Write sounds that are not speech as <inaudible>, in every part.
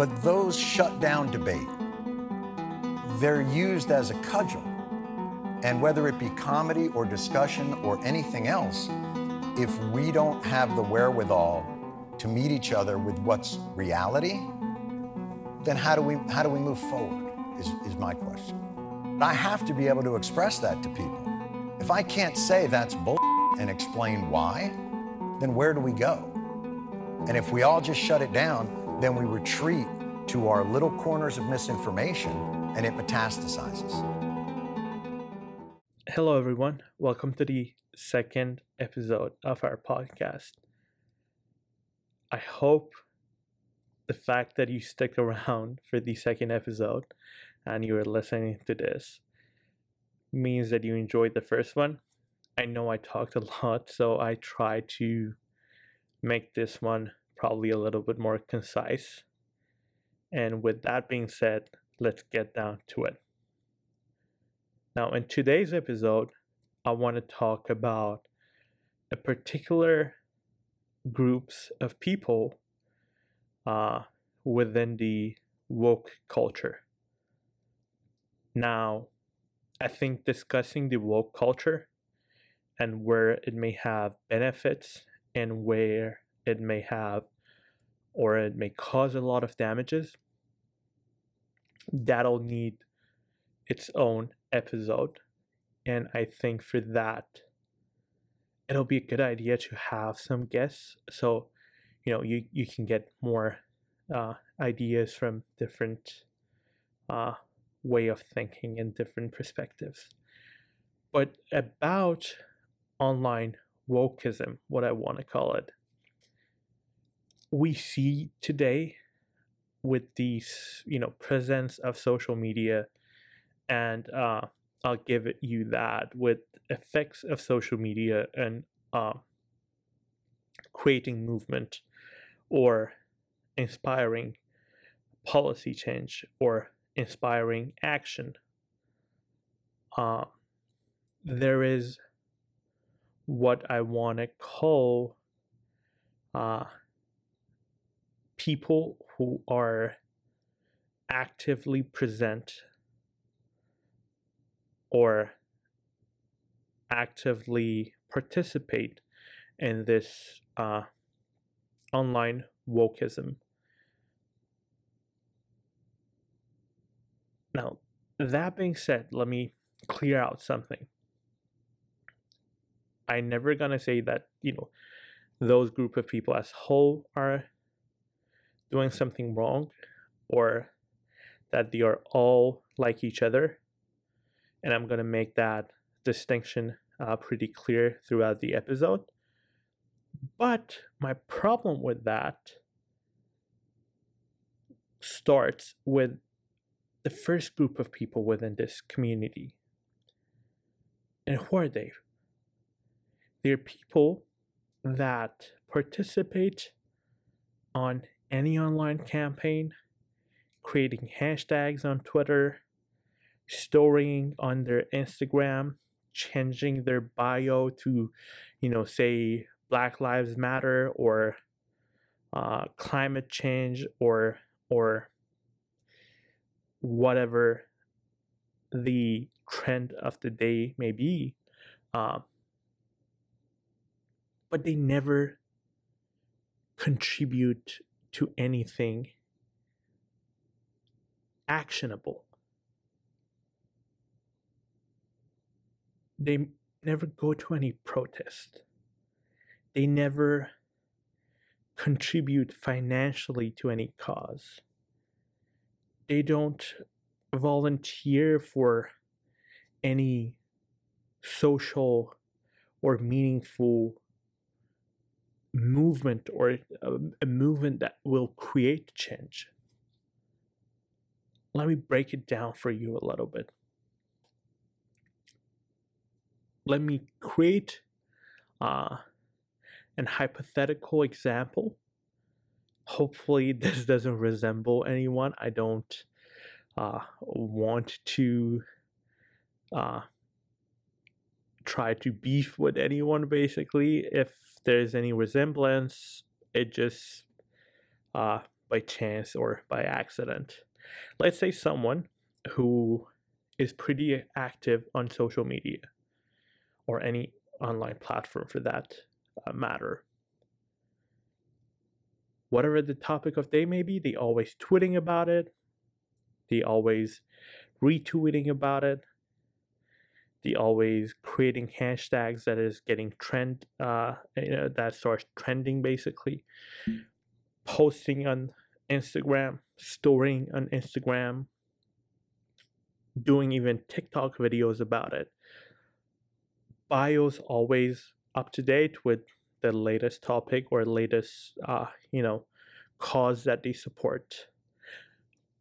But those shut down debate, they're used as a cudgel. And whether it be comedy or discussion or anything else, if we don't have the wherewithal to meet each other with what's reality, then how do we, how do we move forward, is, is my question. I have to be able to express that to people. If I can't say that's bull and explain why, then where do we go? And if we all just shut it down, then we retreat to our little corners of misinformation and it metastasizes. Hello, everyone. Welcome to the second episode of our podcast. I hope the fact that you stick around for the second episode and you're listening to this means that you enjoyed the first one. I know I talked a lot, so I try to make this one probably a little bit more concise. And with that being said, let's get down to it. Now, in today's episode, I want to talk about a particular groups of people uh, within the woke culture. Now, I think discussing the woke culture and where it may have benefits and where it may have or it may cause a lot of damages, that'll need its own episode. And I think for that, it'll be a good idea to have some guests. So, you know, you, you can get more uh, ideas from different uh, way of thinking and different perspectives. But about online wokeism, what I want to call it, we see today with these, you know, presence of social media, and uh, I'll give you that with effects of social media and uh, creating movement or inspiring policy change or inspiring action. Uh, there is what I want to call uh, people who are actively present or actively participate in this uh, online wokeism. Now, that being said, let me clear out something. I'm never gonna say that, you know, those group of people as whole are doing something wrong or that they are all like each other. And I'm gonna make that distinction uh, pretty clear throughout the episode. But my problem with that starts with the first group of people within this community. And who are they? They're people that participate on any online campaign, creating hashtags on Twitter, storying on their Instagram, changing their bio to, you know, say Black Lives Matter or uh, climate change or or whatever the trend of the day may be. Uh, but they never contribute to anything actionable. They never go to any protest. They never contribute financially to any cause they don't volunteer for any social or meaningful movement or a, a, movement that will create change. Let me break it down for you a little bit. Let me create uh, an hypothetical example hopefully this <laughs> doesn't resemble anyone i don't uh, want to uh, try to beef with anyone basically if there's any resemblance it just uh, by chance or by accident. Let's say someone who is pretty active on social media or any online platform for that uh, matter. Whatever the topic of day may be, they always tweeting about it. They always retweeting about it. They always creating hashtags that is getting trend, uh, you know, that starts trending basically. Posting on Instagram, storing on Instagram, doing even TikTok videos about it. Bios always up to date with the latest topic or latest, uh, you know, cause that they support.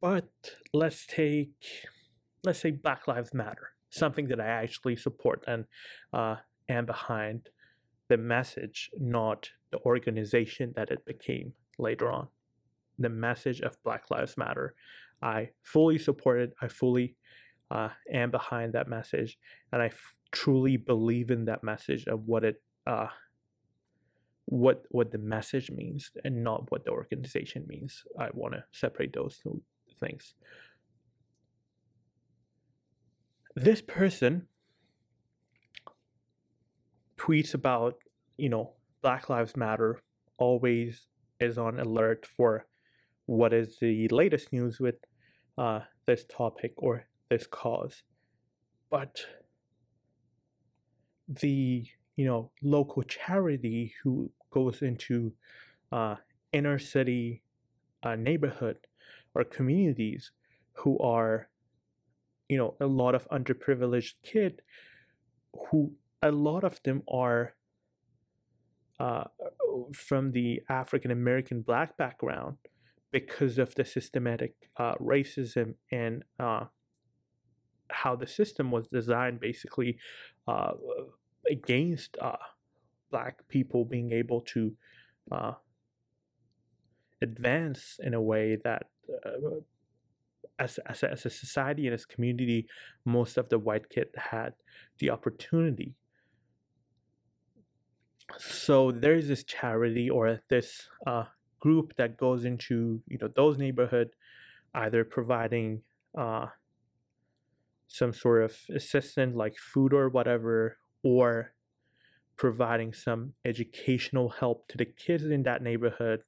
But let's take, let's say Black Lives Matter, something that I actually support and uh, am behind the message, not the organization that it became later on. The message of Black Lives Matter. I fully support it. I fully uh, am behind that message, and I f- truly believe in that message of what it uh, what what the message means and not what the organization means. I want to separate those two things. This person tweets about, you know, Black Lives Matter, always is on alert for what is the latest news with uh, this topic or this cause. But the you know local charity who goes into uh, inner city uh, neighborhood or communities who are you know a lot of underprivileged kid who a lot of them are uh, from the African American black background because of the systematic uh, racism and uh, how the system was designed basically uh, against uh, black people being able to uh, advance in a way that as, as, a, as a society and as a community most of the white kid had the opportunity so there's this charity or this uh, group that goes into you know those neighborhood either providing uh, some sort of assistance like food or whatever, or providing some educational help to the kids in that neighborhood.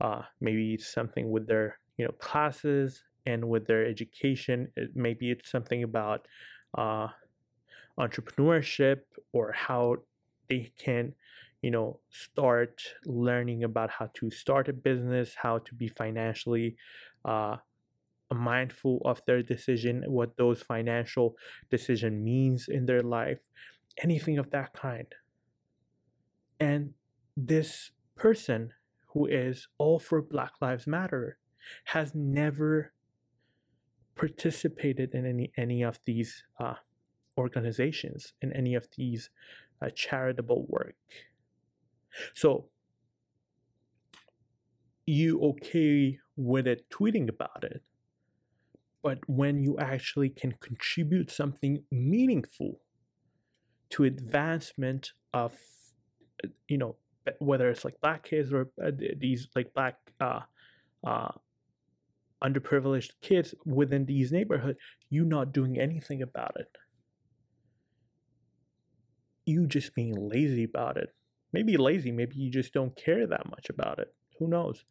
Uh, maybe something with their you know classes and with their education. It, maybe it's something about uh, entrepreneurship or how they can you know start learning about how to start a business how to be financially uh, mindful of their decision, what those financial decision means in their life, anything of that kind. And this person who is all for Black Lives Matter has never participated in any any of these uh, organizations in any of these uh, charitable work. So you okay with it tweeting about it but when you actually can contribute something meaningful to advancement of you know whether it's like black kids or uh, these like black uh, uh, underprivileged kids within these neighborhoods you not doing anything about it. You just being lazy about it. Maybe lazy maybe you just don't care that much about it. Who knows?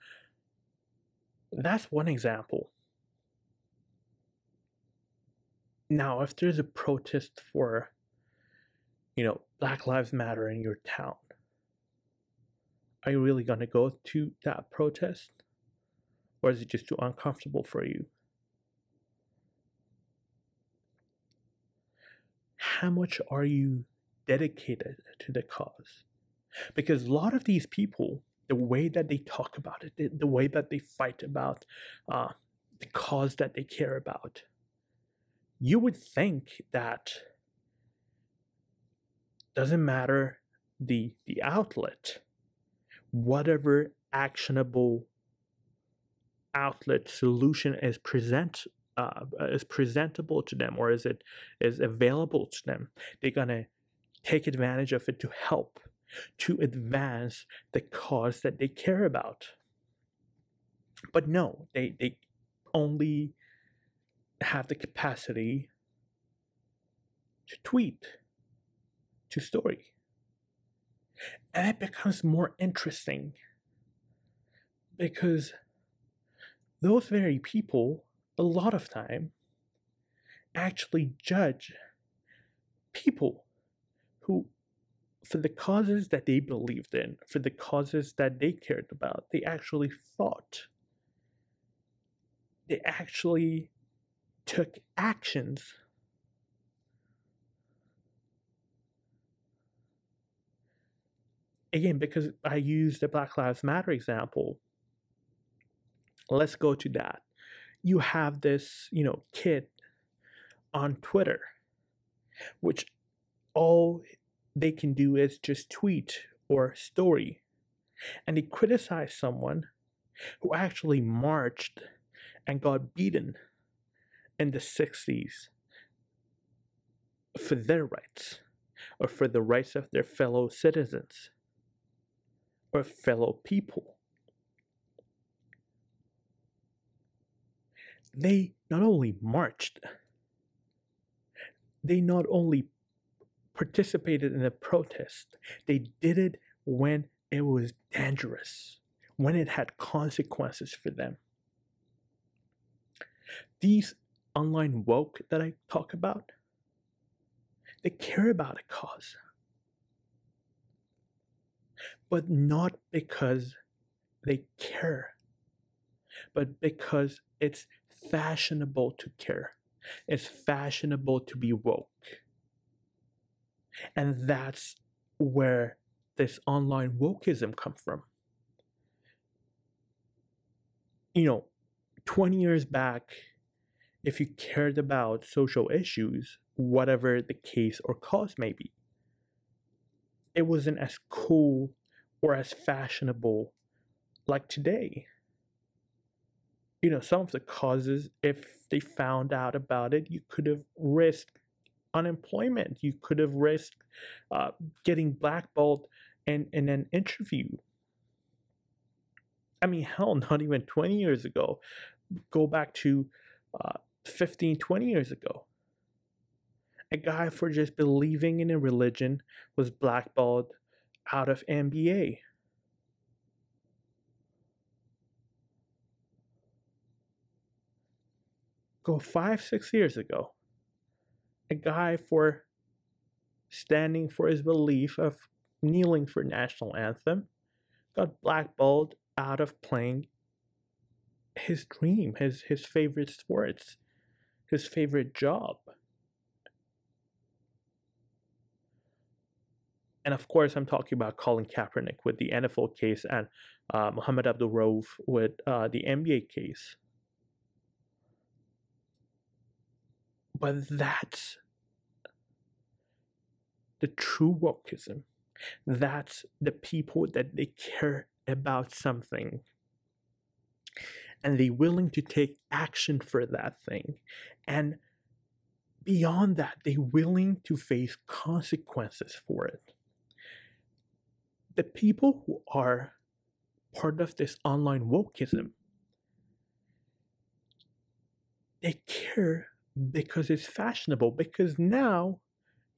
That's one example. Now, if there's a protest for, you know, Black Lives Matter in your town, are you really going to go to that protest? Or is it just too uncomfortable for you? How much are you dedicated to the cause? Because a lot of these people, the way that they talk about it, the, the way that they fight about uh, the cause that they care about, you would think that doesn't matter the the outlet whatever actionable outlet solution is present uh, is presentable to them or is it is available to them they're gonna take advantage of it to help to advance the cause that they care about But no, they, they only have the capacity to tweet, to story. And it becomes more interesting because those very people, a lot of time, actually judge people who, for the causes that they believed in, for the causes that they cared about, they actually fought. They actually took actions. Again, because I used the Black Lives Matter example, let's go to that. You have this, you know, kid on Twitter, which all they can do is just tweet or story. And they criticize someone who actually marched and got beaten in the 60s for their rights or for the rights of their fellow citizens or fellow people. They not only marched, they not only participated in a protest, they did it when it was dangerous, when it had consequences for them. These online woke that I talk about, they care about a cause. But not because they care, but because it's fashionable to care. It's fashionable to be woke. And that's where this online wokeism come from. You know, 20 years back, if you cared about social issues, whatever the case or cause may be, it wasn't as cool or as fashionable like today. You know, some of the causes, if they found out about it, you could have risked unemployment. You could have risked uh, getting blackballed in, in an interview. I mean, hell, <laughs> not even 20 years ago. Go back to uh, 15, 20 years ago. A guy for just believing in a religion was blackballed out of NBA. Go five, six years ago a guy for standing for his belief of kneeling for national anthem got blackballed out of playing his dream, his his favorite sports, his favorite job. And of course, I'm talking about Colin Kaepernick with the NFL case and uh, Mohamed Abdul Rauf with uh, the NBA case. But that's the true wokeism. That's the people that they care about something and they're willing to take action for that thing. And beyond that, they're willing to face consequences for it. The people who are part of this online wokeism, they care because it's fashionable, because now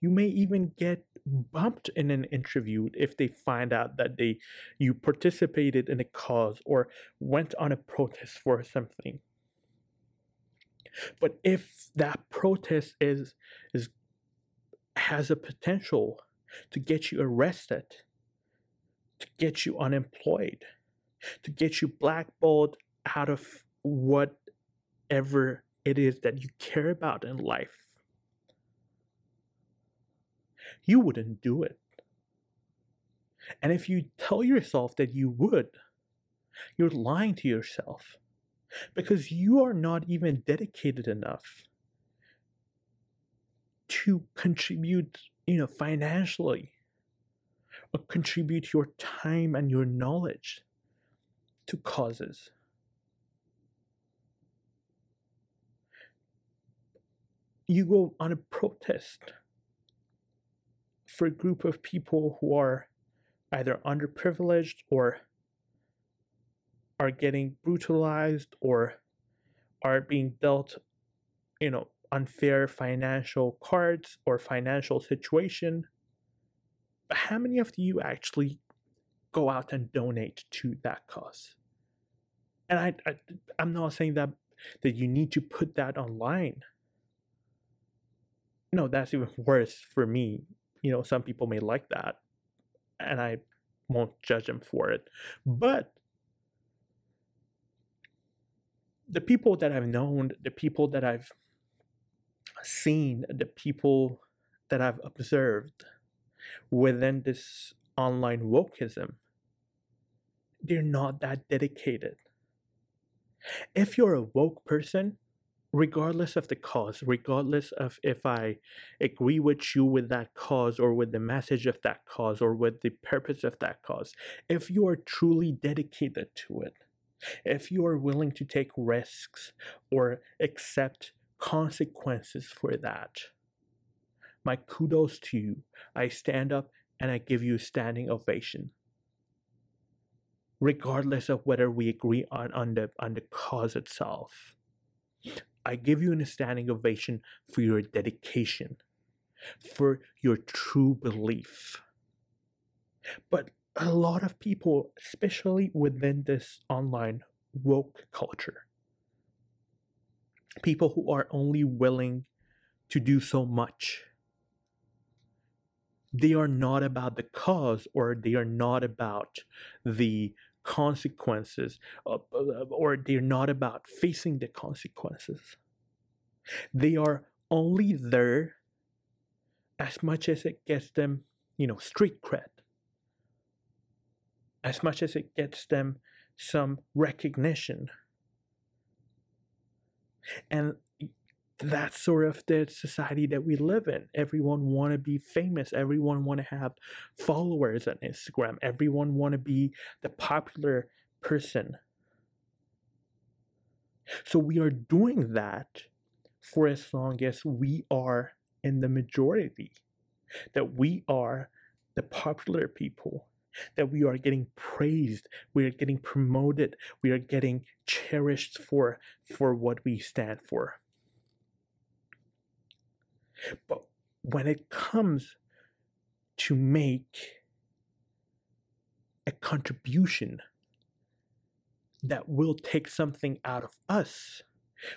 you may even get bumped in an interview if they find out that they you participated in a cause or went on a protest for something. But if that protest is is has a potential to get you arrested to get you unemployed to get you blackballed out of whatever it is that you care about in life you wouldn't do it. And if you tell yourself that you would, you're lying to yourself because you are not even dedicated enough to contribute, you know, financially or contribute your time and your knowledge to causes. You go on a protest for a group of people who are either underprivileged or are getting brutalized or are being dealt, you know, unfair financial cards or financial situation. But how many of you actually go out and donate to that cause? And I, I I'm not saying that that you need to put that online. No, that's even <laughs> worse for me. You know, some people may like that, and I won't judge them for it. But the people that I've known, the people that I've seen, the people that I've observed within this online wokeism, they're not that dedicated. If you're a woke person, regardless of the cause, regardless of if I agree with you with that cause or with the message of that cause or with the purpose of that cause, if you are truly dedicated to it, if you are willing to take risks or accept consequences for that, my kudos to you. I stand up and I give you a standing ovation. Regardless of whether we agree on, on, the, on the cause itself, I give you an standing ovation for your dedication, for your true belief. But a lot of people, especially within this online woke culture, people who are only willing to do so much, they are not about the cause or they are not about the consequences uh, uh, or they're not about facing the consequences. They are only there as much as it gets them, you know, street cred as much as it gets them some recognition. And that's sort of the society that we live in. Everyone want to be famous. Everyone want to have followers on Instagram. Everyone want to be the popular person. So we are doing that for as long as we are in the majority, that we are the popular people that we are getting praised, we are getting promoted, we are getting cherished for for what we stand for. But when it comes to make a contribution that will take something out of us,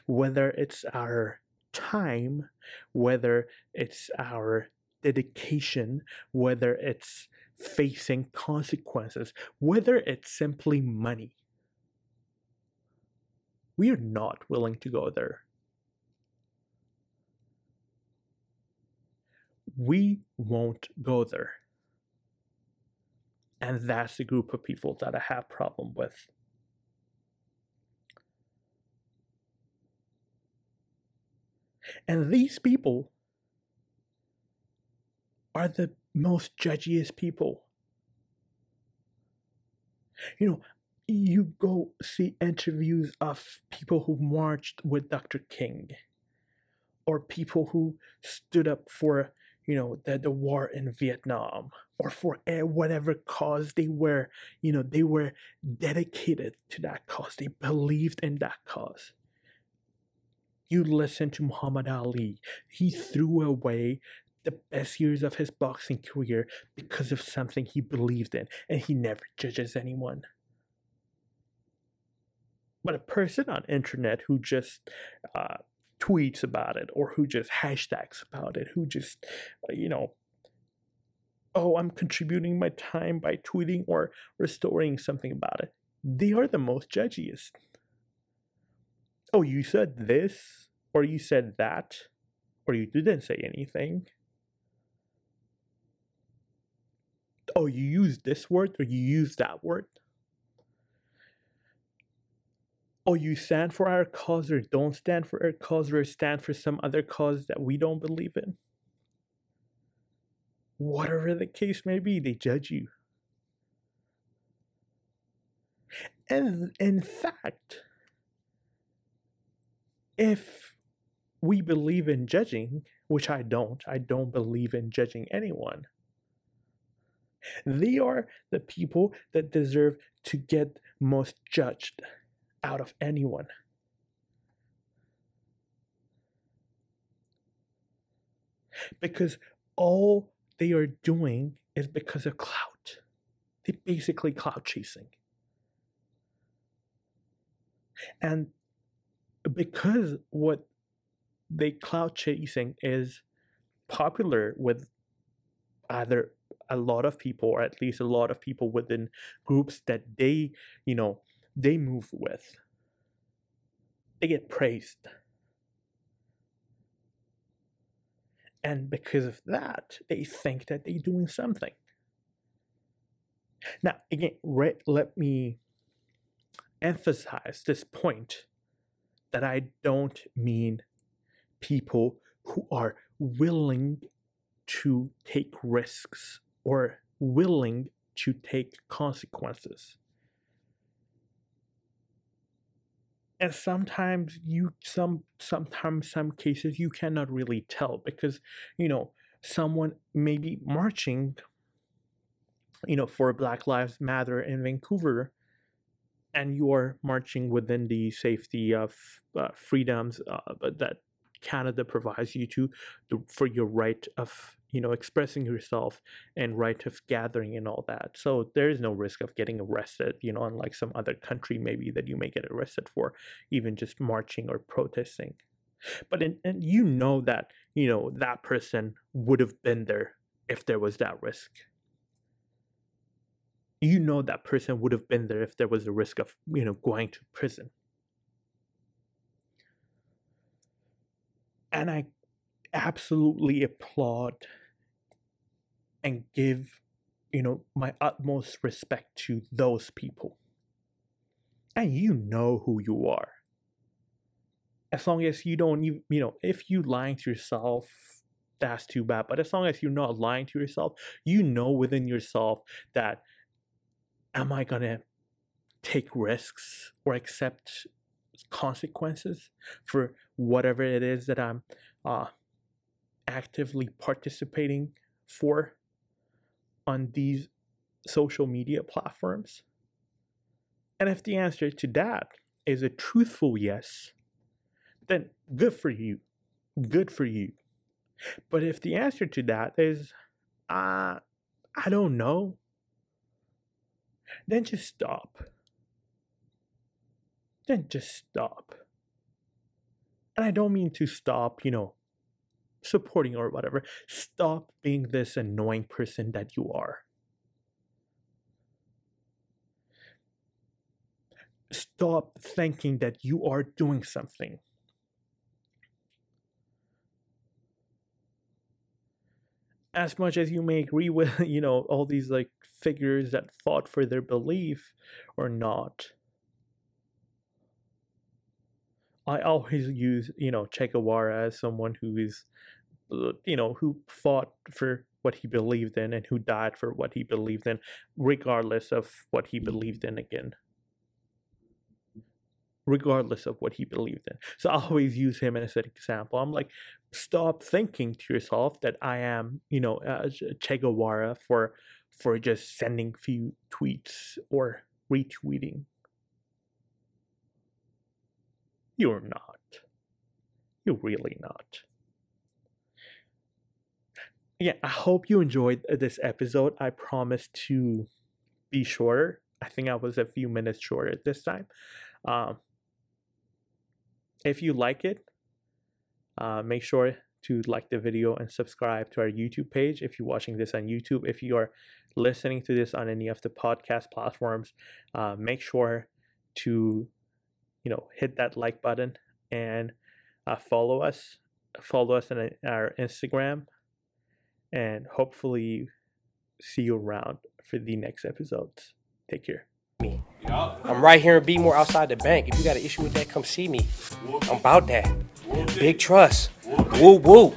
whether it's our time, whether it's our dedication, whether it's facing consequences, whether it's simply money. We are not willing to go there. We won't go there. And that's the group of people that I have problem with. And these people are the most judgiest people. You know, you go see interviews of people who marched with Dr. King or people who stood up for, you know, the, the war in Vietnam or for whatever cause they were, you know, they were dedicated to that cause. They believed in that cause. You listen to Muhammad Ali. He threw away the best years of his boxing career because of something he believed in, and he never judges anyone. But a person on internet who just uh, tweets about it, or who just hashtags about it, who just, uh, you know, oh, I'm contributing my time by tweeting or restoring something about it. They are the most judgiest. Oh, you said this, or you said that, or you didn't say anything. oh, you used this word or you used that word. Oh, you stand for our cause or don't stand for our cause or stand for some other cause that we don't believe in. Whatever the case may be, they judge you. And in fact, if we believe in judging, which I don't, I don't believe in judging anyone They are the people that deserve to get most judged out of anyone. Because all they are doing is because of clout. They're basically clout chasing. And because what they clout chasing is popular with either a lot of people or at least a lot of people within groups that they you know they move with they get praised and because of that they think that they're doing something now again let me emphasize this point that i don't mean people who are willing to take risks or willing to take consequences. And sometimes you some sometimes some cases you cannot really tell because you know someone may be marching you know for Black Lives Matter in Vancouver and you are marching within the safety of uh, freedoms uh, that Canada provides you to the, for your right of you know expressing yourself and right of gathering and all that. So there is no risk of getting arrested. You know, unlike some other country maybe that you may get arrested for even just marching or protesting. But in, and you know that you know that person would have been there if there was that risk. You know that person would have been there if there was a risk of you know going to prison. and I absolutely applaud and give, you know, my utmost respect to those people. And you know who you are. As long as you don't, you, you know, if you lying to yourself, that's too bad. But as long as you're not lying to yourself, you know within yourself that, am I to take risks or accept consequences for whatever it is that I'm uh, actively participating for on these social media platforms? And if the answer to that is a truthful yes, then good for you. Good for you. But if the answer to that is, uh, I don't know, then just stop then just stop. And I don't mean to stop, you know, supporting or whatever. Stop being this annoying person that you are. Stop thinking that you are doing something. As much as you may agree with, <laughs> you know, all these like figures that fought for their belief or not, I always use, you know, Che Guevara as someone who is, uh, you know, who fought for what he believed in and who died for what he believed in, regardless of what he believed in again. Regardless of what he believed in. So I always use him as an example. I'm like, stop thinking to yourself that I am, you know, uh, Che Guevara for for just sending few tweets or retweeting you're not. You're really not. Yeah, I hope you enjoyed uh, this episode. I promise to be shorter. I think I was a few minutes shorter this time. Um, if you like it, uh, make sure to like the video and subscribe to our YouTube page if you're watching this on YouTube. If you are listening to this on any of the podcast platforms, uh, make sure to you know hit that like button and uh, follow us follow us on our instagram and hopefully see you around for the next episodes take care me. I'm right here in Beatmore outside the bank. If you got an issue with that, come see me. I'm about that. Big trust. Woo woo.